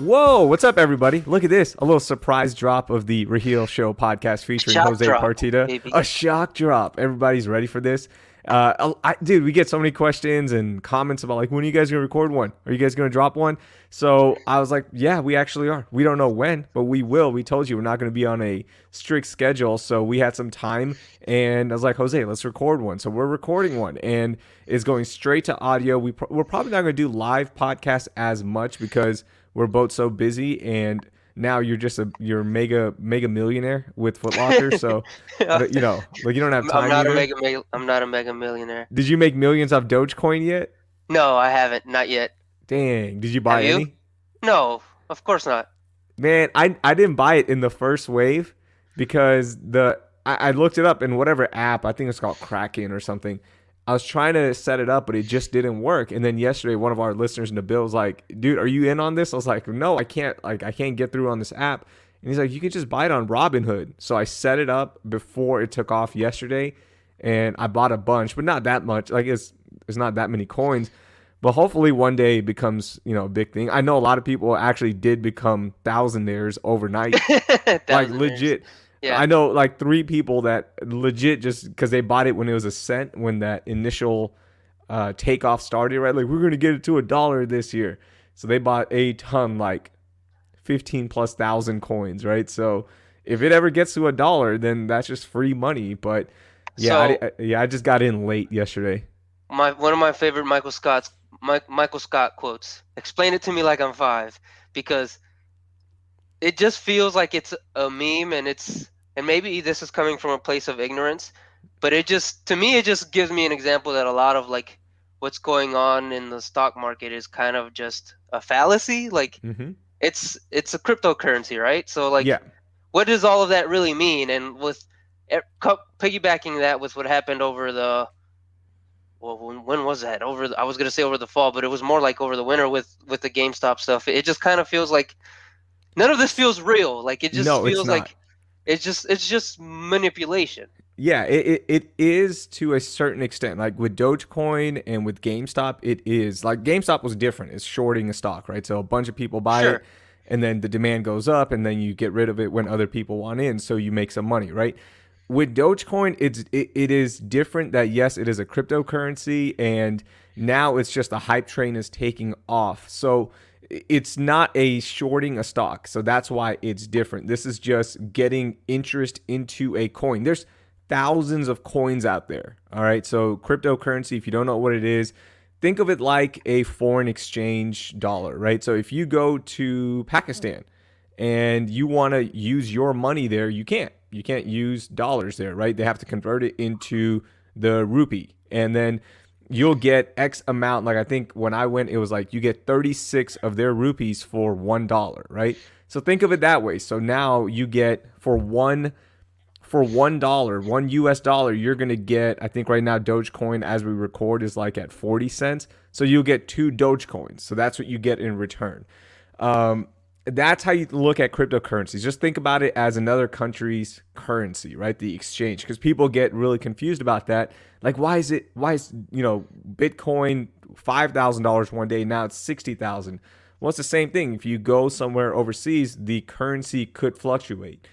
Whoa, what's up, everybody? Look at this. A little surprise drop of the Raheel Show podcast featuring Shock Jose drop, Partida. baby. A shock drop. Everybody's ready for this. Uh, I, dude, we get so many questions and comments about like, when are you guys gonna record one? Are you guys gonna drop one? So I was like, yeah, we actually are. We don't know when, but we will. We told you we're not gonna be on a strict schedule, so we had some time, and I was like, Jose, let's record one. So we're recording one, and it's going straight to audio. We pro- we're probably not gonna do live podcasts as much because we're both so busy and now you're just a you're mega mega millionaire with Foot Locker, so you know like you don't have time. I'm not either. a mega. I'm not a mega millionaire. Did you make millions off Dogecoin yet? No, I haven't. Not yet. Dang, did you buy Have you? any? No, of course not. Man, I I didn't buy it in the first wave because the I, I looked it up in whatever app I think it's called Kraken or something. I was trying to set it up, but it just didn't work. And then yesterday, one of our listeners in the bill was like, "Dude, are you in on this?" I was like, "No, I can't. Like, I can't get through on this app." And he's like, "You can just buy it on Robinhood." So I set it up before it took off yesterday, and I bought a bunch, but not that much. Like, it's it's not that many coins. But hopefully one day it becomes, you know, a big thing. I know a lot of people actually did become thousandaires overnight. like legit. Yeah. I know like three people that legit just because they bought it when it was a cent when that initial uh, takeoff started, right? Like we're gonna get it to a dollar this year, so they bought a ton, like fifteen plus thousand coins, right? So if it ever gets to a dollar, then that's just free money. But yeah, I, So- di- yeah, I just got in late yesterday. My one of my favorite Michael Scott's Michael Scott quotes. Explain it to me like I'm five, because it just feels like it's a meme, and it's and maybe this is coming from a place of ignorance, but it just to me it just gives me an example that a lot of like what's going on in the stock market is kind of just a fallacy. Like Mm-hmm. it's it's a cryptocurrency, right? So like yeah, what does all of that really mean? And with piggybacking that with what happened over the well, when, when was that? Over the, I was gonna say over the fall, but it was more like over the winter with with the GameStop stuff. It just kind of feels like none of this feels real. Like it just No, feels like it's just it's just manipulation. Yeah, it, it, it is to a certain extent. Like with Dogecoin and with GameStop, it is. Like GameStop was different. It's shorting a stock, right? So a bunch of people buy Sure. it and then the demand goes up and then you get rid of it when other people want in, so you make some money, right? With Dogecoin, it's it, it is different that yes, it is a cryptocurrency and now it's just the hype train is taking off. So it's not a shorting a stock. So that's why it's different. This is just getting interest into a coin. There's thousands of coins out there. All right. So cryptocurrency, if you don't know what it is, think of it like a foreign exchange dollar, right? So if you go to Pakistan and you want to use your money there, you can't. You can't use dollars there, right? They have to convert it into the rupee. And then you'll get X amount. Like I think when I went, it was like you get 36 of their rupees for one dollar, right? So think of it that way. So now you get for one for one dollar, one US dollar, you're gonna get. I think right now Dogecoin, as we record, is like at 40 cents. So you'll get two Dogecoins. So that's what you get in return. Um, that's how you look at cryptocurrencies. Just think about it as another country's currency, right? The exchange, because people get really confused about that. Like, why is it? Why is you know Bitcoin five thousand dollars one day now it's sixty thousand? Well, it's the same thing. If you go somewhere overseas, the currency could fluctuate.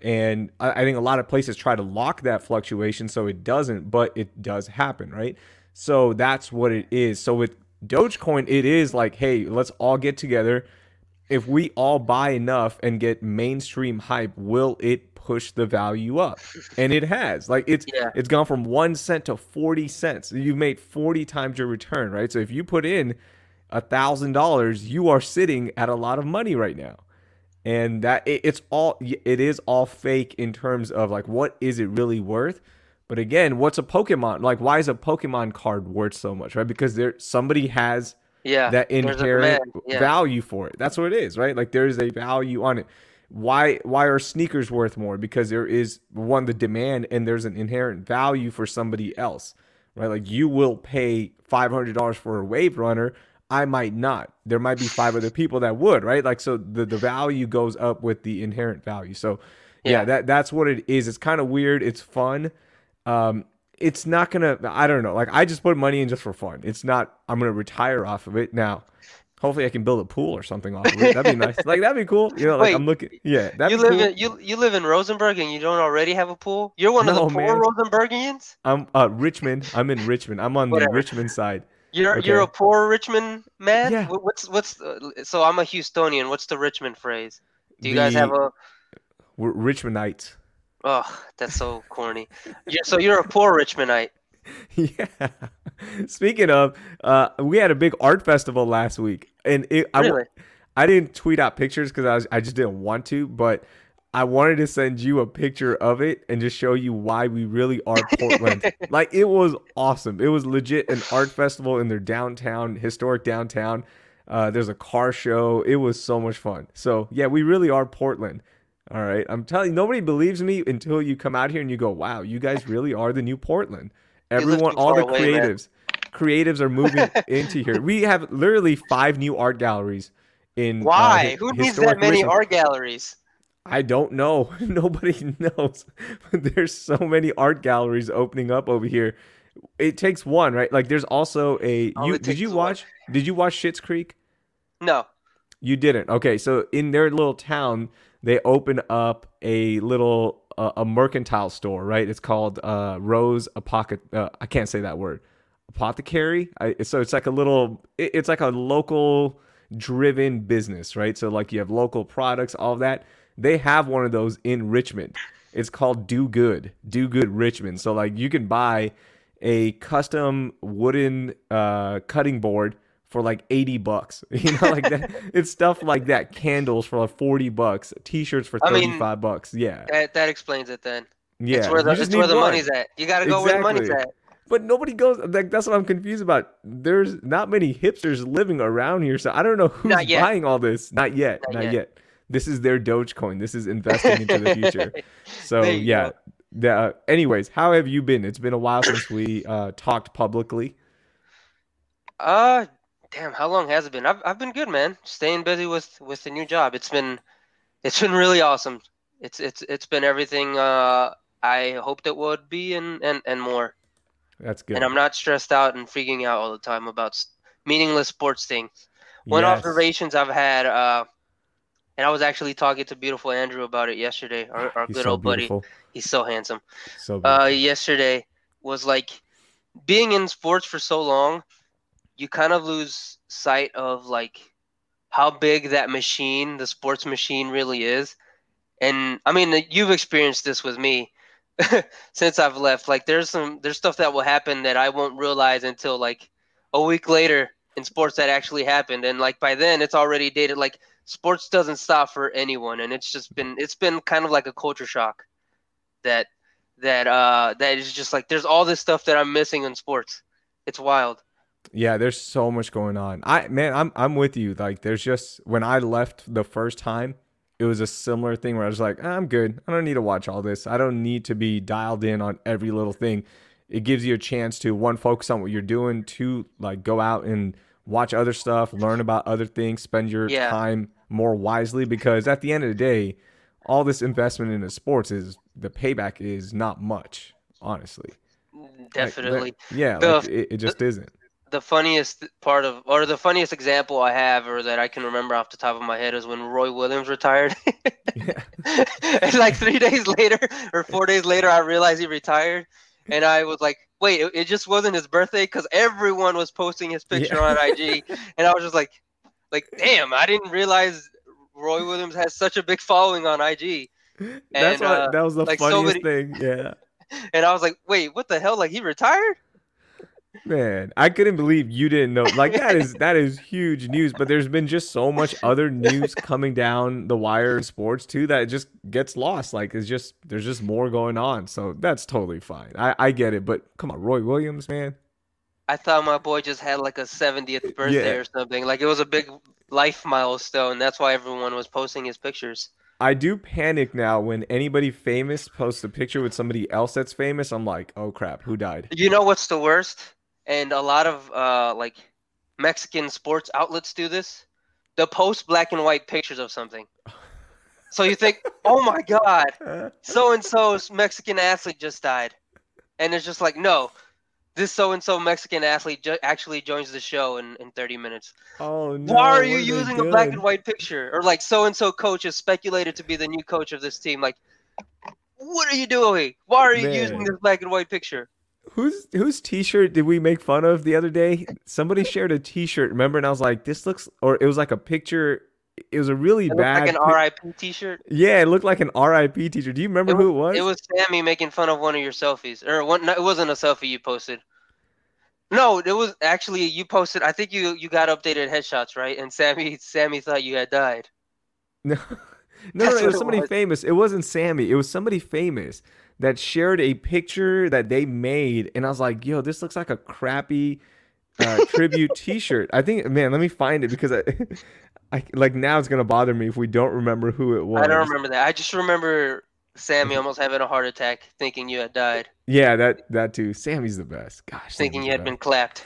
And I, I think a lot of places try to lock that fluctuation so it doesn't, but it does happen, right? So that's what it is. So with Dogecoin, it is like, hey, let's all get together. If we all buy enough and get mainstream hype, will it push the value up? And it has. Like it's Yeah. it's gone from one cent to forty cents. You've made forty times your return, right? So if you put in a thousand dollars, you are sitting at a lot of money right now and that it, it's all it is all fake in terms of like what is it really worth but again what's a pokemon like why is a pokemon card worth so much right because there somebody has Yeah. that inherent yeah. value for it that's what it is right like there's a value on it why why are sneakers worth more because there is one the demand and there's an inherent value for somebody else right like you will pay $500 for a wave runner I might not. There might be five other people that would, right? Like so the, the value goes up with the inherent value. So yeah, Yeah. that that's what it is. It's kind of weird. It's fun. Um it's not gonna I don't know. Like I just put money in just for fun. It's not I'm gonna retire off of it. Now, Hopefully, I can build a pool or something off of it. That'd be nice. Like that'd be cool. You know, like Wait, I'm looking. Yeah, you live cool. in you you live in Rosenberg and you don't already have a pool. You're one No, of the poor man. Rosenbergians. I'm uh Richmond. I'm in Richmond. I'm on the Richmond side. You're you're a poor Richmond man. Yeah. What's what's the- so I'm a Houstonian. What's the Richmond phrase? Do you guys have a? We're Richmondites. Oh, that's so corny. You're, so you're a poor Richmondite. yeah. Speaking of, uh, we had a big art festival last week, and it, I, I didn't tweet out pictures because I was I just didn't want to, but I wanted to send you a picture of it and just show you why we really are Portland. like it was awesome. It was legit an art festival in their downtown, historic downtown. Uh, there's a car show. It was so much fun. So yeah, we really are Portland. All right, I'm telling you, nobody believes me until you come out here and you go, "Wow, you guys really are the new Portland." Everyone, all the away, man. creatives, creatives are moving into here. We have literally five new art galleries in uh, Why? hi- Who needs that many Richmond. art galleries? I don't know. Nobody knows. there's so many art galleries opening up over here. It takes one, right? Like there's also a All you did you is one. watch did you watch Schitt's Creek? No. You didn't. Okay, so in their little town, they open up a little uh, a mercantile store, right? It's called uh, Rose Apoc. Uh, I can't say that word. Apothecary. I, so it's like a little. it- It's like a local driven business, right? So like you have local products, all that. They have one of those in Richmond. It's called Do Good. Do Good Richmond. So like you can buy a custom wooden uh, cutting board for like 80 bucks. You know, like that. It's stuff like that. Candles for like 40 bucks. T-shirts for I mean, 35 bucks. Yeah. That that explains it then. Yeah. it's where the it's where the money's at. You gotta go where the money's Exactly. at. But nobody goes like that's what I'm confused about. There's not many hipsters living around here, so I don't know who's buying all this. Not yet. Not Not, yet. yet. This is their Dogecoin. This is investing into the future. So yeah. go. The, uh, anyways, how have you been? It's been a while since we uh, talked publicly. Uh, damn, how long has it been? I've I've been good, man. Staying busy with with the new job. It's been it's been really awesome. It's it's it's been everything uh I hoped it would be and and and more. That's good. And I'm not stressed out and freaking out all the time about meaningless sports things. One Yes. observations I've had, uh, and I was actually talking to beautiful Andrew about it yesterday. Our, our good so old buddy. He's so handsome. So beautiful. uh, yesterday was like being in sports for so long, you kind of lose sight of like how big that machine, the sports machine, really is. And I mean, you've experienced this with me since I've left. Like, there's some there's stuff that will happen that I won't realize until like a week later in sports that actually happened, and like by then it's already dated. Like, sports doesn't stop for anyone, and it's just been it's been kind of like a culture shock that that uh that is just like there's all this stuff that I'm missing in sports. It's wild. Yeah, there's so much going on. I man, I'm I'm with you. Like there's just when I left the first time, it was a similar thing where I was like, "Ah, I'm good. I don't need to watch all this. I don't need to be dialed in on every little thing. It gives you a chance to one focus on what you're doing, two like go out and watch other stuff, learn about other things, spend your Yeah. time more wisely because at the end of the day, all this investment into sports is the payback is not much, honestly. Like, Definitely. the- yeah, The- like, it, it just isn't. The funniest part of or the funniest example I have or that I can remember off the top of my head is when Roy Williams retired. Yeah. and like three days later or four days later I realized he retired and I was like, wait, it, it just wasn't his birthday because everyone was posting his picture Yeah. on IG and I was just like like damn, I didn't realize Roy Williams has such a big following on IG. That's And, what uh, that was the like, so funniest many- thing. Yeah. And I was like, wait, what the hell? Like he retired? Man, I couldn't believe you didn't know. Like that is that is huge news, but there's been just so much other news coming down the wire in sports too that it just gets lost. Like it's just there's just more going on. So that's totally fine. I, I get it, but come on, Roy Williams, man. I thought my boy just had like a 70th birthday Yeah. or something. Like it was a big life milestone. That's why everyone was posting his pictures. I do panic now when anybody famous posts a picture with somebody else that's famous. I'm like, oh crap, who died? You know what's the worst? And a lot of uh, like Mexican sports outlets do this. They'll post black and white pictures of something. So you think, oh my God, so and so's Mexican athlete just died. And it's just like, no, this so and so Mexican athlete jo- actually joins the show in, in 30 minutes. Oh no! Why are you they using a black and white picture? Or like so and so coach is speculated to be the new coach of this team. Like, what are you doing? Why are you using this black and white picture? Whose whose T-shirt did we make fun of the other day? Somebody shared a T-shirt, remember? And I was like, "This looks," or it was like a picture. It was a really It bad. like an RIP T-shirt. yeah, it looked like an RIP T-shirt. Do you remember It who it was? It was Sammy making fun of one of your selfies, or one. No, it wasn't a selfie you posted. No, it was actually you posted. I think you you got updated headshots, right? And Sammy Sammy thought you had died. No, no, no, it was it somebody was. famous. It wasn't Sammy. It was somebody famous that shared a picture that they made, and I was like, "Yo, this looks like a crappy uh, tribute T-shirt." I think, man, let me find it because I, I like now it's gonna bother me if we don't remember who it was. I don't remember that. I just remember Sammy almost having a heart attack, thinking you had died, Yeah, that that too. Sammy's the best. Gosh, thinking Sammy's you had been clapped.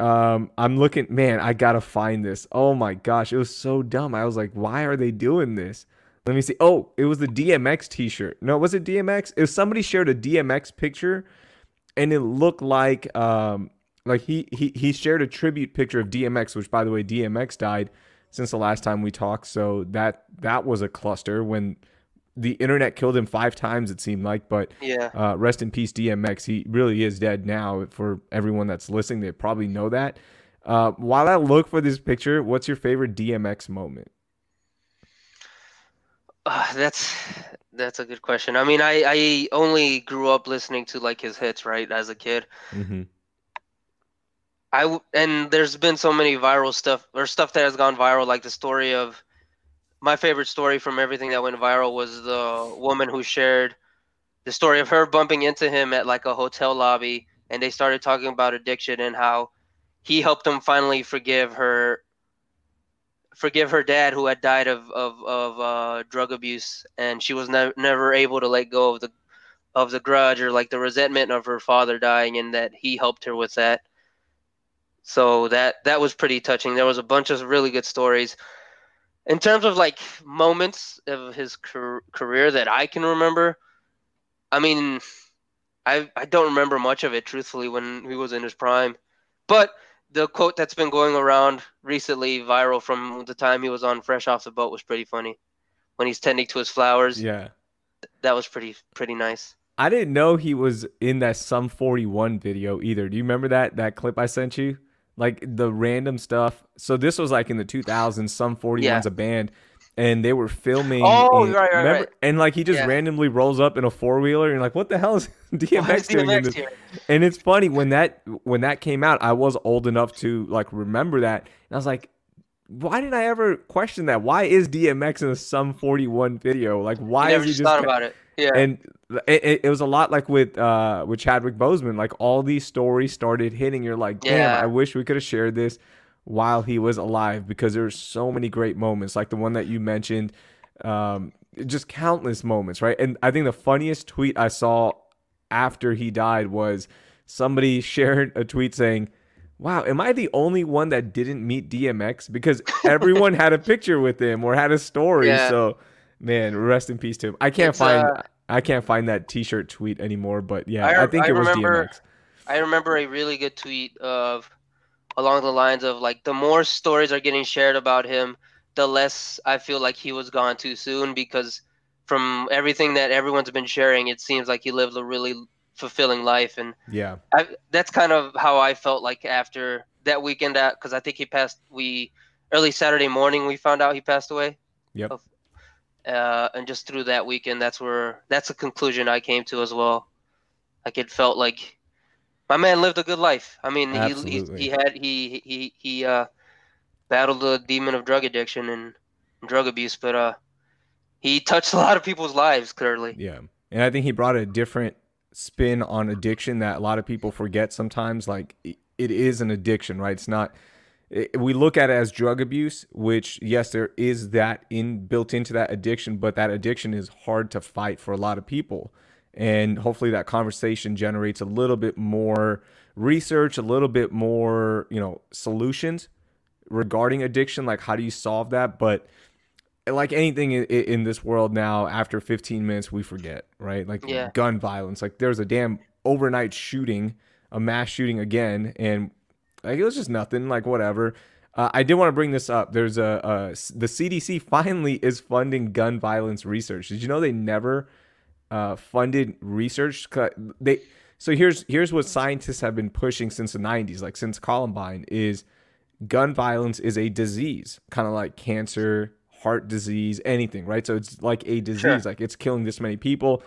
Um, I'm looking, man. I gotta find this. Oh my gosh, it was so dumb. I was like, why are they doing this? Let me see. Oh, it was the DMX T-shirt. No, was it DMX? It was somebody shared a DMX picture, and it looked like um like he he he shared a tribute picture of DMX, which by the way, DMX died since the last time we talked. So that that was a cluster when the internet killed him five times. It seemed like, but Yeah. uh, rest in peace, DMX. He really is dead now. For everyone that's listening, they probably know that. Uh, while I look for this picture, what's your favorite DMX moment? Uh, that's that's a good question. I mean, I I only grew up listening to like his hits, right, as a kid. Mm-hmm. I w- and there's been so many viral stuff or stuff that has gone viral, like the story of my favorite story from everything that went viral was the woman who shared the story of her bumping into him at like a hotel lobby, and they started talking about addiction and how he helped them finally forgive her forgive her dad who had died of of, of uh, drug abuse and she was ne- never able to let go of the of the grudge or like the resentment of her father dying and that he helped her with that. So that that was pretty touching. There was a bunch of really good stories. In terms of like moments of his car- career that i can remember i mean i i don't remember much of it truthfully when he was in his prime. But the quote that's been going around recently viral from the time he was on fresh off the boat was pretty funny when he's tending to his flowers Yeah. that was pretty pretty nice I didn't know he was in that Sum 41 video either. Do you remember that that clip I sent you? Like the random stuff. So this was like in the 2000s. Sum 41's Yeah. a band, and they were filming. Oh, in- right, right, remember? right. And like he just Yeah. randomly rolls up in a four wheeler, and you're like, what the hell is DMX doing in this? here? And it's funny when that when that came out, I was old enough to like remember that, and I was like, why did I ever question that? Why is DMX in a Sum 41 video? Like, why never is he just thought about it yeah and it, it, it was a lot like with uh with Chadwick Boseman. Like all these stories started hitting. You're like, damn, Yeah. I wish we could have shared this while he was alive because there's so many great moments, like the one that you mentioned. Um, just countless moments, right? And I think the funniest tweet I saw after he died was somebody shared a tweet saying. Wow, am I the only one that didn't meet DMX? Because everyone had a picture with him or had a story. Yeah. So, man, rest in peace to him. I can't It's, find uh, I can't find that T-shirt tweet anymore, but yeah, I- I, think I it was DMX. I remember a really good tweet of along the lines of like the more stories are getting shared about him, the less I feel like he was gone too soon because from everything that everyone's been sharing, it seems like he lived a really fulfilling life and Yeah, I, that's kind of how I felt like after that weekend at because I think he passed we early Saturday morning we found out he passed away. Yep. Uh, and just through that weekend, that's where that's a conclusion I came to as well. Like it felt like my man lived a good life. I mean, he, he he had he he he uh battled the demon of drug addiction and drug abuse, but uh he touched a lot of people's lives clearly. yeah, and I think he brought a different spin on addiction that a lot of people forget sometimes. Like it is an addiction, right? It's not. We look at it as drug abuse, which yes, there is that in built into that addiction, but that addiction is hard to fight for a lot of people. And hopefully that conversation generates a little bit more research, a little bit more, you know, solutions regarding addiction like how do you solve that but like anything in, in this world now after 15 minutes we forget right like Yeah. gun violence like there's a damn overnight shooting a mass shooting again, and like it was just nothing. Like whatever. Uh, I did want to bring this up. There's a, a the CDC finally is funding gun violence research. Did you know they never uh, funded research? They so here's here's what scientists have been pushing since the 90s, like since Columbine, is gun violence is a disease, kind of like cancer, heart disease, anything, right? So it's like a disease, sure. like it's killing this many people.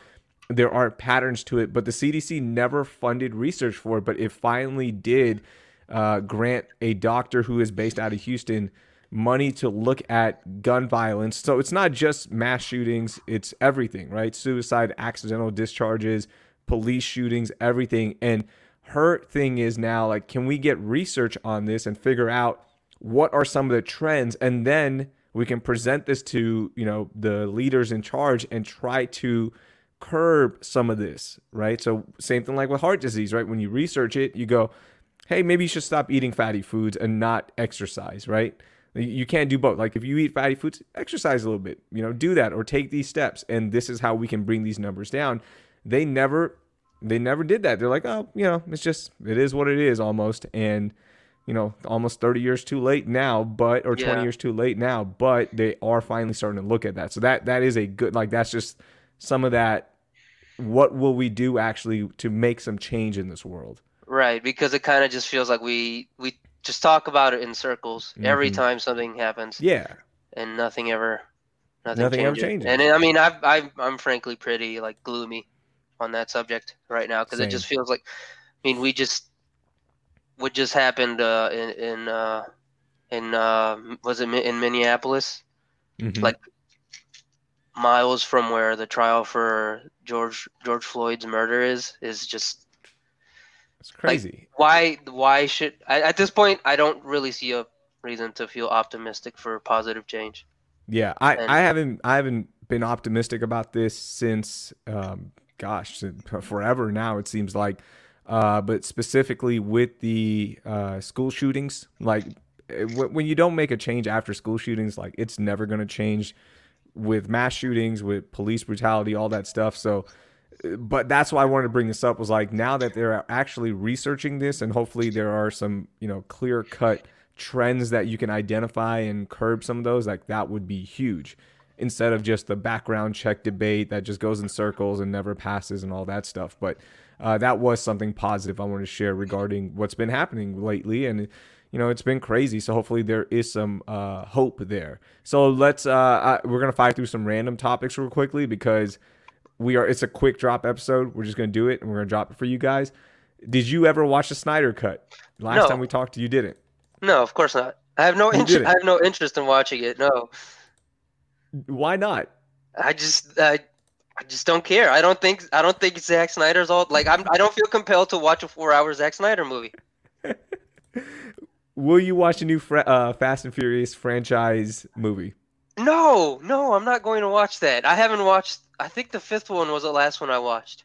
There are patterns to it, but the CDC never funded research for it, but it finally did uh, grant a doctor who is based out of Houston money to look at gun violence. So it's not just mass shootings, it's everything, right? Suicide, accidental discharges, police shootings, everything. And her thing is now like, can we get research on this and figure out what are some of the trends? And then we can present this to, you know, the leaders in charge and try to curb some of this, right? So same thing like with heart disease, right? When you research it, you go, hey, maybe you should stop eating fatty foods and not exercise, right? You can't do both. Like if you eat fatty foods, exercise a little bit, you know, do that or take these steps. And this is how we can bring these numbers down. They never they never did that. They're like, oh, you know, it's just it is what it is almost. And you know, almost 30 years too late now, but or 20 years too late now, but they are finally starting to look at that. So that that is a good like that's just some of that what will we do actually to make some change in this world? Right, because it kind of just feels like we we just talk about it in circles mm-hmm. every time something happens. Yeah. And nothing ever nothing, nothing changes. ever changes. And I mean, I've, i I'm frankly pretty like gloomy on that subject right now because it just feels like I mean, we just what just happened uh, in in uh, in uh, was it in Minneapolis? Mm-hmm. Like miles from where the trial for George George Floyd's murder is is just it's crazy. Like, why? Why should at this point? I don't really see a reason to feel optimistic for positive change. Yeah, I, and, I haven't I haven't been optimistic about this since um, gosh forever now. It seems like, uh, but specifically with the uh, school shootings, like eh, when you don't make a change after school shootings, like it's never going to change with mass shootings, with police brutality, all that stuff. So but that's why I wanted to bring this up was like now that they're actually researching this and hopefully there are some, you know, clear cut trends that you can identify and curb some of those, like that would be huge instead of just the background check debate that just goes in circles and never passes and all that stuff. But uh, that was something positive I wanted to share regarding what's been happening lately. And, you know, it's been crazy. So hopefully there is some uh, hope there. So let's, uh, I, we're going to fire through some random topics real quickly because we are it's a quick drop episode. We're just gonna do it and we're gonna drop it for you guys. Did you ever watch the Snyder cut? Last no. time we talked, you didn't. No, of course not. I have no interest. I have no interest in watching it. No. Why not? I just I, I just don't care. I don't think I don't think Zack Snyder's all like I'm. I don't feel compelled to watch a four-hour Zack Snyder movie. Will you watch a new uh, Fast and Furious franchise movie? No, no, I'm not going to watch that. I haven't watched I think the fifth one was the last one I watched.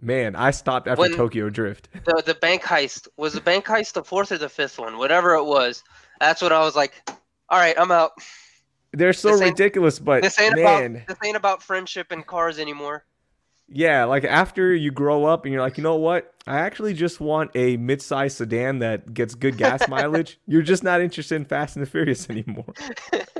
Man, I stopped after when Tokyo Drift. The the bank heist was the bank heist the fourth or the fifth one, whatever it was. That's what I was like. All right, I'm out. They're so ridiculous, but this ain't man, about this ain't about friendship and cars anymore. Yeah, like after you grow up and you're like, you know what? I actually just want a mid-sized sedan that gets good gas mileage. you're just not interested in Fast and the Furious anymore.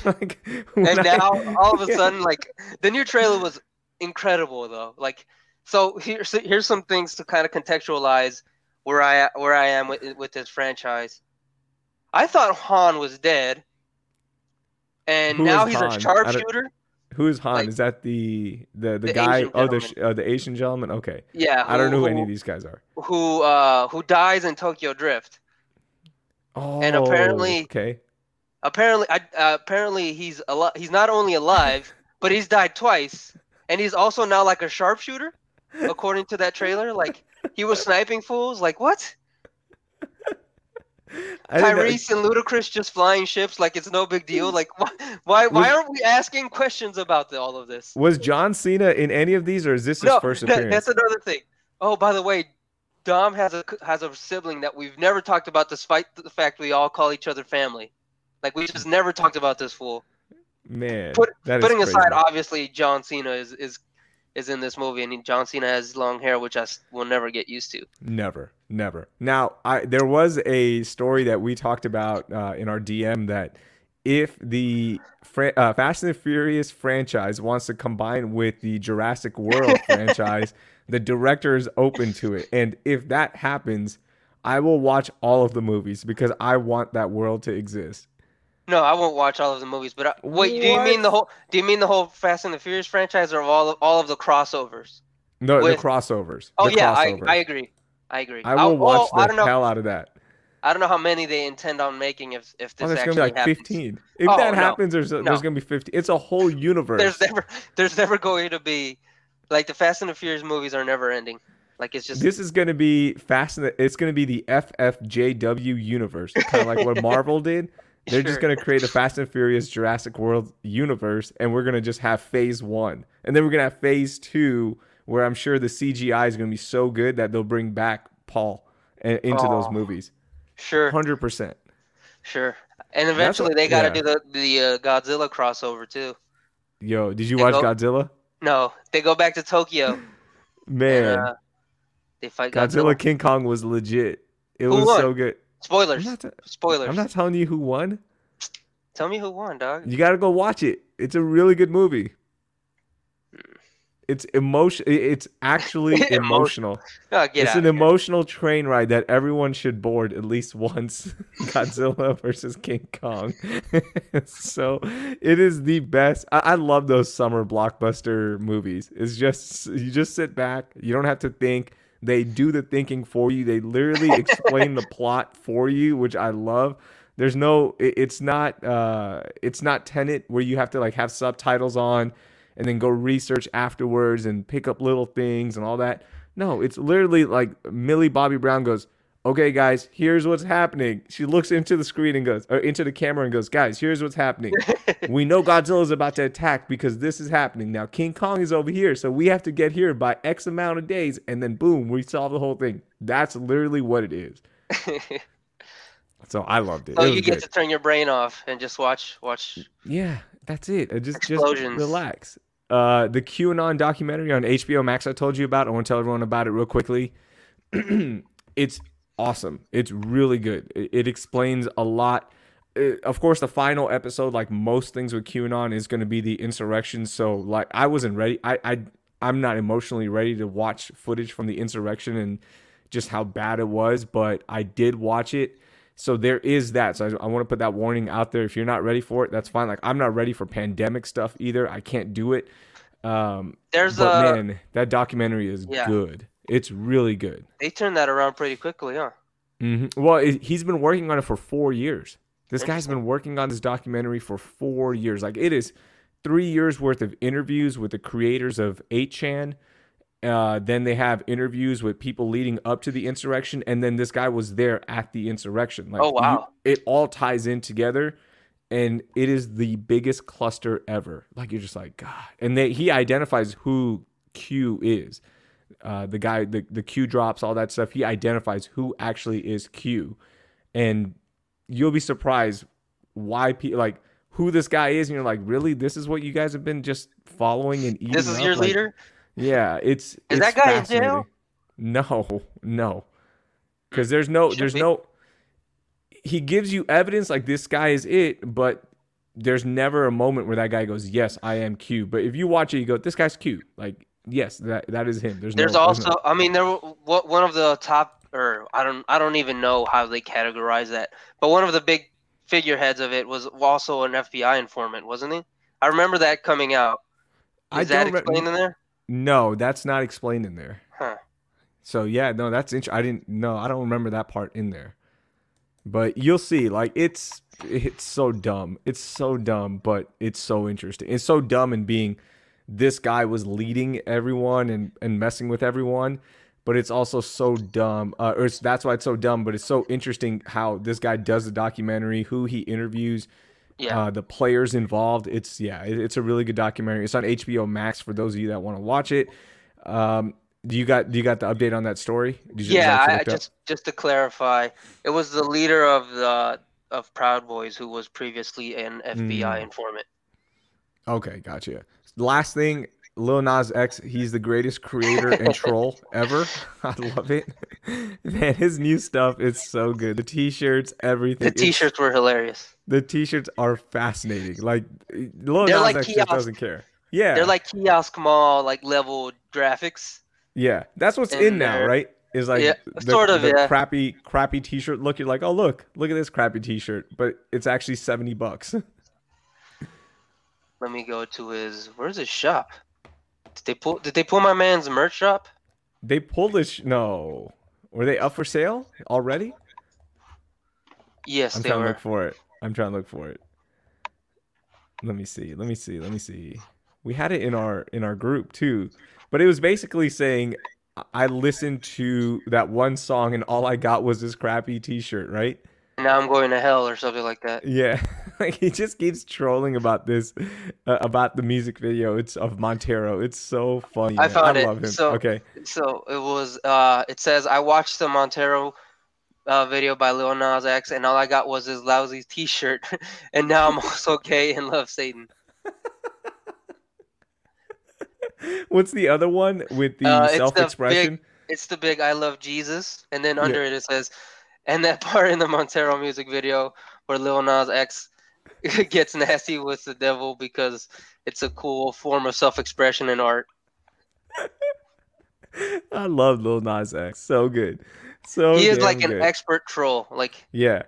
like, and now I, all of a sudden, like the new trailer was incredible though. Like, so here's here's some things to kind of contextualize where I where I am with with this franchise. I thought Han was dead, and Who now he's Han? a sharpshooter. Who is Han? Like, is that the the the, the guy? Oh, the uh, the Asian gentleman. Okay. Yeah. Who, I don't know who, any of these guys are. Who uh who dies in Tokyo Drift? Oh. And apparently, okay apparently, I, uh, apparently he's al- he's not only alive, but he's died twice, and he's also now like a sharpshooter, according to that trailer. Like he was sniping fools. Like what? Tyrese and Ludacris just flying ships like it's no big deal. Like why why, why aren't we asking questions about the, all of this? Was John Cena in any of these, or is this his no, first appearance? That's another thing. Oh, by the way, Dom has a has a sibling that we've never talked about, despite the fact we all call each other family. Like we just never talked about this fool. Man, Put, putting aside, obviously John Cena is is is in this movie, and John Cena has long hair, which I will never get used to. Never, never. Now, I there was a story that we talked about uh, in our DM that if the Fra- uh, Fast and the Furious franchise wants to combine with the Jurassic World franchise, the director is open to it, and if that happens, I will watch all of the movies because I want that world to exist. No, I won't watch all of the movies. But I, wait, do you mean the whole? Do you mean the whole Fast and the Furious franchise, or all of, all of the crossovers? No, With- the crossovers. Oh the yeah, I, crossovers. I agree. I agree. I will I'll- watch oh, I the hell out of that. I don't know how many they intend on making if if this Oh, actually gonna be like happens. 15. If Oh, that no. happens, there's No. there's gonna be 50. It's a whole universe. There's never there's never going to be like the Fast and the Furious movies are never ending. Like it's just This is to be fast. and the- It's going to be the FFJW universe, kind of like what Marvel did. They're just going to create a Fast and Furious Jurassic World universe, and we're going to just have Phase One, and then we're going to have Phase Two, where I'm sure the CGI is going to be so good that they'll bring back Paul a- into those Oh. movies. sure, Hundred percent. sure. And eventually what- they got to yeah. do the the uh, Godzilla crossover too. Yo, did you They watch go- Godzilla? No, they go back to Tokyo. Man, and, uh, they fight Godzilla Godzilla. King Kong was legit. It Who was won? so good. I'm Spoilers. t- Spoilers. I'm not telling you who won. Tell me who won, dog. You got to go watch it. It's a really good movie. It's emotion. It's actually emotional. Oh, it's an emotional train ride that everyone should board at least once. Godzilla versus King Kong. so it is the best. I, I love those summer blockbuster movies. It's just you just sit back. You don't have to think. They do the thinking for you. They literally explain the plot for you, which I love. There's no. it- It's not. Uh, it's not Tenet where you have to like have subtitles on and then go research afterwards and pick up little things and all that. No, it's literally like Millie Bobby Brown goes, "Okay, guys, here's what's happening." She looks into the screen and goes, or into the camera and goes, "Guys, here's what's happening. we know Godzilla's about to attack because this is happening. Now King Kong is over here, so we have to get here by X amount of days, and then boom, we solve the whole thing. That's literally what it is. So I loved it. Oh, It you get good. to turn your brain off and just watch watch. Yeah, that's it. Just just relax. Uh, the QAnon documentary on HBO Max I told you about. I want to tell everyone about it real quickly. it's awesome. It's really good. It, it explains a lot. Uh, of course, the final episode, like most things with QAnon, is going to be the insurrection. So, like, I wasn't ready. I, I, I'm not emotionally ready to watch footage from the insurrection and just how bad it was. But I did watch it. So there is that. So I, I want to put that warning out there. If you're not ready for it, that's fine. Like I'm not ready for pandemic stuff either. I can't do it. Um, There's but a man, that documentary is Yeah. good. It's really good. they turned that around pretty quickly, huh? hmm Well, it, he's been working on it for four years. This guy's been working on this documentary for four years. Like it is three years worth of interviews with the creators of 8chan. Uh, then they have interviews with people leading up to the insurrection, and then this guy was there at the insurrection. Like, Oh, wow. you- it all ties in together, and it is the biggest cluster ever. Like you're just like God, and they, he identifies who Q is. Uh, the guy, the the Q drops, all that stuff. He identifies who actually is Q, and you'll be surprised why people like who this guy is, and you're like, really, this is what you guys have been just following and eating. This is up? your Like, leader. yeah, it's Is it's that guy in jail? No, no, because there's no, Should there's be. no. He gives you evidence like this guy is it, but there's never a moment where that guy goes, "Yes, I am Q." But if you watch it, you go, "This guy's Q." Like, yes, that that is him. There's, There's no, also, no- I mean, there what one of the top, or I don't, I don't even know how they categorize that, but one of the big figureheads of it was also an FBI informant, wasn't he? I remember that coming out. I Is that don't re- explained in there? no, that's not explained in there. Huh. So yeah, no, that's interesting. I didn't no, I don't remember that part in there. But you'll see, like it's it's so dumb. It's so dumb, but it's so interesting. It's so dumb in being this guy was leading everyone and and messing with everyone, but it's also so dumb. Uh, or it's, that's why it's so dumb. But it's so interesting how this guy does the documentary, who he interviews, Yeah. uh, the players involved. It's yeah, it, it's a really good documentary. It's on HBO Max for those of you that want to watch it. Um, do you got do you got the update on that story? Yeah, is that what you I, up? just just to clarify, it was the leader of the of Proud Boys who was previously an FBI Mm. informant. Okay, gotcha. Last thing, Lil Nas X, he's the greatest creator and troll ever. I love it. Man, his new stuff is so good. The t-shirts, everything. The t-shirts were hilarious. The t-shirts are fascinating. Like Lil They're Nas like X just doesn't care. Yeah. They're like kiosk mall like level graphics. Yeah, that's what's And in now, uh, right? Is like Yeah, the, sort of, the yeah. crappy, crappy T-shirt look. You're like, oh look, look at this crappy T-shirt, but it's actually seventy bucks. Let me go to his. Where's his shop? Did they pull? Did they pull my man's merch shop? they pulled this. Sh- no, were they up for sale already? Yes, I'm they trying were. to look for it. I'm trying to look for it. Let me see. Let me see. Let me see. We had it in our in our group too, but it was basically saying I- I listened to that one song and all I got was this crappy T-shirt, right? Now I'm going to hell or something like that. Yeah, like he just keeps trolling about this, uh, about the music video. It's of Montero. It's so funny. I man. found I it. him. So- okay, So it was. Uh, it says I watched the Montero. Uh, video by Lil Nas X, and all I got was his lousy T-shirt, and now I'm also gay and love Satan. what's the other one with the Uh, it's the self-expression? It's the big "I love Jesus," and then under it it says, and that part in the Montero music video where Lil Nas X gets nasty with the devil because it's a cool form of self-expression in art. I love Lil Nas X. So good, so he is like an good. expert troll. Like Yeah.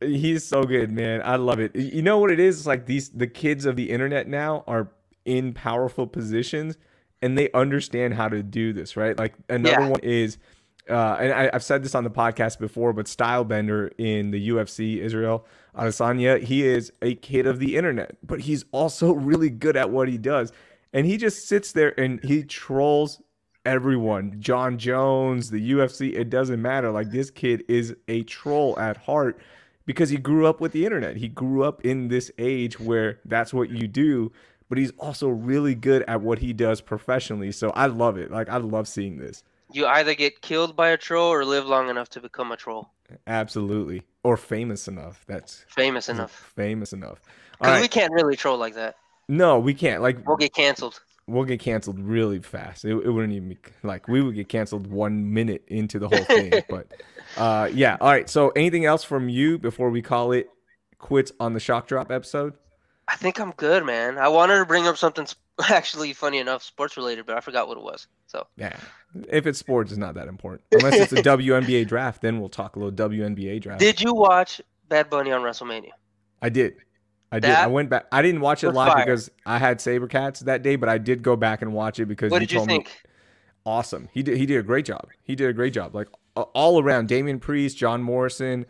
He's so good, man. I love it. You know what it is? It's like these the kids of the internet now are in powerful positions and they understand how to do this, right? Like another Yeah. one is uh, and I, I've said this on the podcast before, but Stylebender in the UFC, Israel Adesanya, he is a kid of the internet, but he's also really good at what he does. And he just sits there and he trolls everyone. Jon Jones, the UFC, it doesn't matter. Like this kid is a troll at heart because he grew up with the internet. He grew up in this age where that's what you do, but he's also really good at what he does professionally. So I love it. Like I love seeing this. You either get killed by a troll or live long enough to become a troll, Absolutely. Or famous enough. That's famous enough. famous enough. Because right. we can't really troll like that. no, we can't. Like We'll get canceled. we'll get canceled really fast. It, it wouldn't even be like we would get canceled one minute into the whole thing. but uh, yeah. All right. So anything else from you before we call it quits on the shock drop episode? I think I'm good, man. I wanted to bring up something actually funny enough, sports related, but I forgot what it was. So Yeah. If it's sports, it's not that important. Unless it's a WNBA draft, then we'll talk a little WNBA draft. Did you watch Bad Bunny on WrestleMania? I did. I did. I went back. I didn't watch it live fire. because I had Sabercats that day, but I did go back and watch it because What you did you told me think? awesome. He did he did a great job. He did a great job. Like all around, Damian Priest, John Morrison,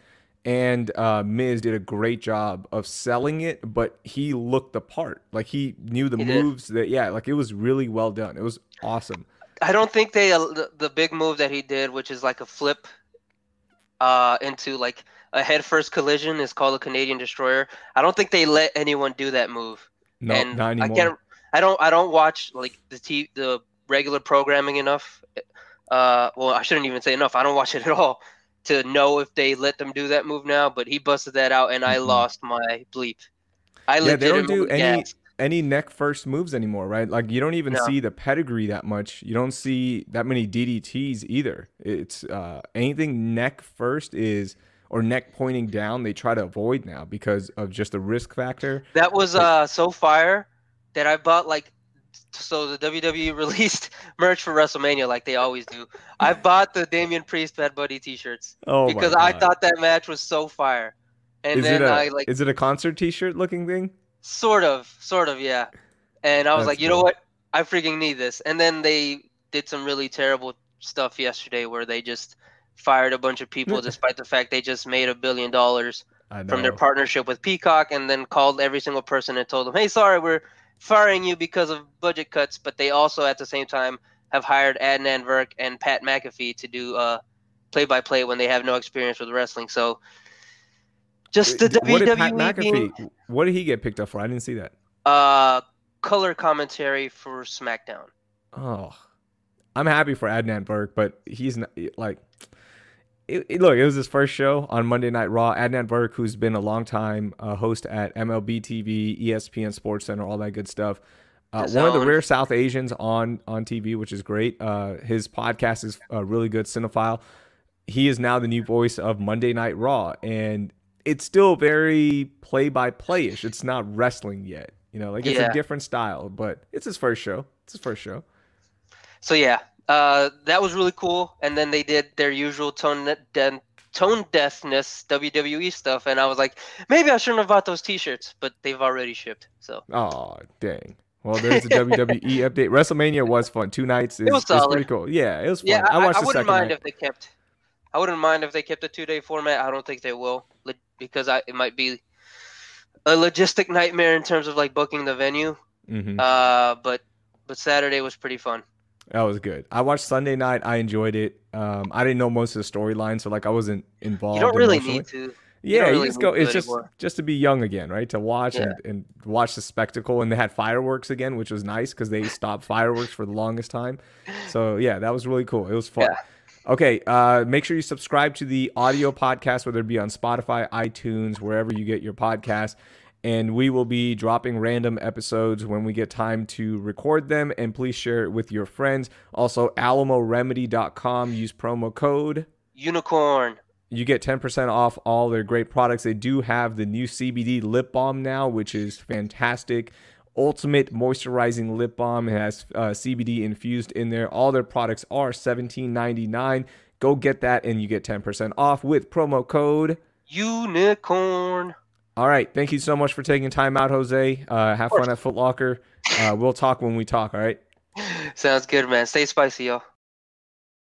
and uh, Miz did a great job of selling it. But he looked the part. Like he knew the He did. moves. That yeah, like it was really well done. It was awesome. I don't think they uh, the, the big move that he did, which is like a flip uh into like a head first collision is called a Canadian destroyer. I don't think they let anyone do that move. No, and not I anymore. can't I don't I don't watch like the t- the regular programming enough. Uh well, I shouldn't even say enough. I don't watch it at all to know if they let them do that move now, but he busted that out and I Mhm. lost my bleep. I Yeah, they don't do any- any neck first moves anymore, right? Like you don't even No. see the pedigree that much. You don't see that many DDTs either. It's uh, anything neck first is or neck pointing down. They try to avoid now because of just the risk factor. That was Like- uh so fire that I bought like so the WWE released merch for WrestleMania like they always do. I bought the Damian Priest Bad Bunny t-shirts Oh, because I thought that match was so fire. And is then it a I like is it a concert T-shirt looking thing? sort of sort of yeah. And I was That's like, "You know what? I freaking need this." And then they did some really terrible stuff yesterday where they just fired a bunch of people despite the fact they just made a billion dollars from their partnership with Peacock and then called every single person and told them, "Hey, sorry, we're firing you because of budget cuts." But they also at the same time have hired Adnan Virk and Pat McAfee to do uh, play-by-play when they have no experience with wrestling. So just the what did Pat WWE being McAfee? What did he get picked up for? I didn't see that. uh, color commentary for SmackDown. Oh, I'm happy for Adnan Virk, but he's not like. It, it- look, it was his first show on Monday Night Raw. Adnan Virk, who's been a long time uh, host at MLB TV, ESPN Sports Center, all that good stuff. Uh, one of the rare South Asians on on TV, which is great. Uh, his podcast is uh, really good. Cinephile. He is now the new voice of Monday Night Raw, and it's still very play by play ish. It's not wrestling yet. You know, like it's Yeah. a different style, but it's his first show. It's his first show. So yeah, uh, that was really cool. And then they did their usual tone de- tone deafness WWE stuff, and I was like, maybe I shouldn't have bought those T-shirts, but they've already shipped. So Oh dang. Well, there's a WWE update. WrestleMania was fun. Two nights is, was is pretty cool. Yeah, it was fun. yeah, I I, I wouldn't mind night. if they kept. I wouldn't mind if they kept a two-day format. I don't think they will, because I, it might be a logistic nightmare in terms of like booking the venue. hmm Uh, but but Saturday was pretty fun. That was good. I watched Sunday night. I enjoyed it. Um, I didn't know most of the storyline, so like I wasn't involved. You don't really need to. Yeah, don't you really just go. It's just anymore. just to be young again, right? To watch Yeah. and, and watch the spectacle, and they had fireworks again, which was nice because they stopped fireworks for the longest time. So yeah, that was really cool. It was fun. Yeah. Okay, uh, make sure you subscribe to the audio podcast, whether it be on Spotify, iTunes, wherever you get your podcast. And we will be dropping random episodes when we get time to record them. And please share it with your friends. Also, alamoremedy.com. Use promo code Unicorn. you get 10% off all their great products. They do have the new CBD lip balm now, which is fantastic. Ultimate moisturizing lip balm. It has uh, CBD infused in there. All their products are $17.99. Go get that and you get 10% off with promo code. Unicorn. All right. Thank you so much for taking time out, Jose. Uh, have fun at Foot Locker. Uh, we'll talk when we talk. All right. Sounds good, man. Stay spicy, y'all.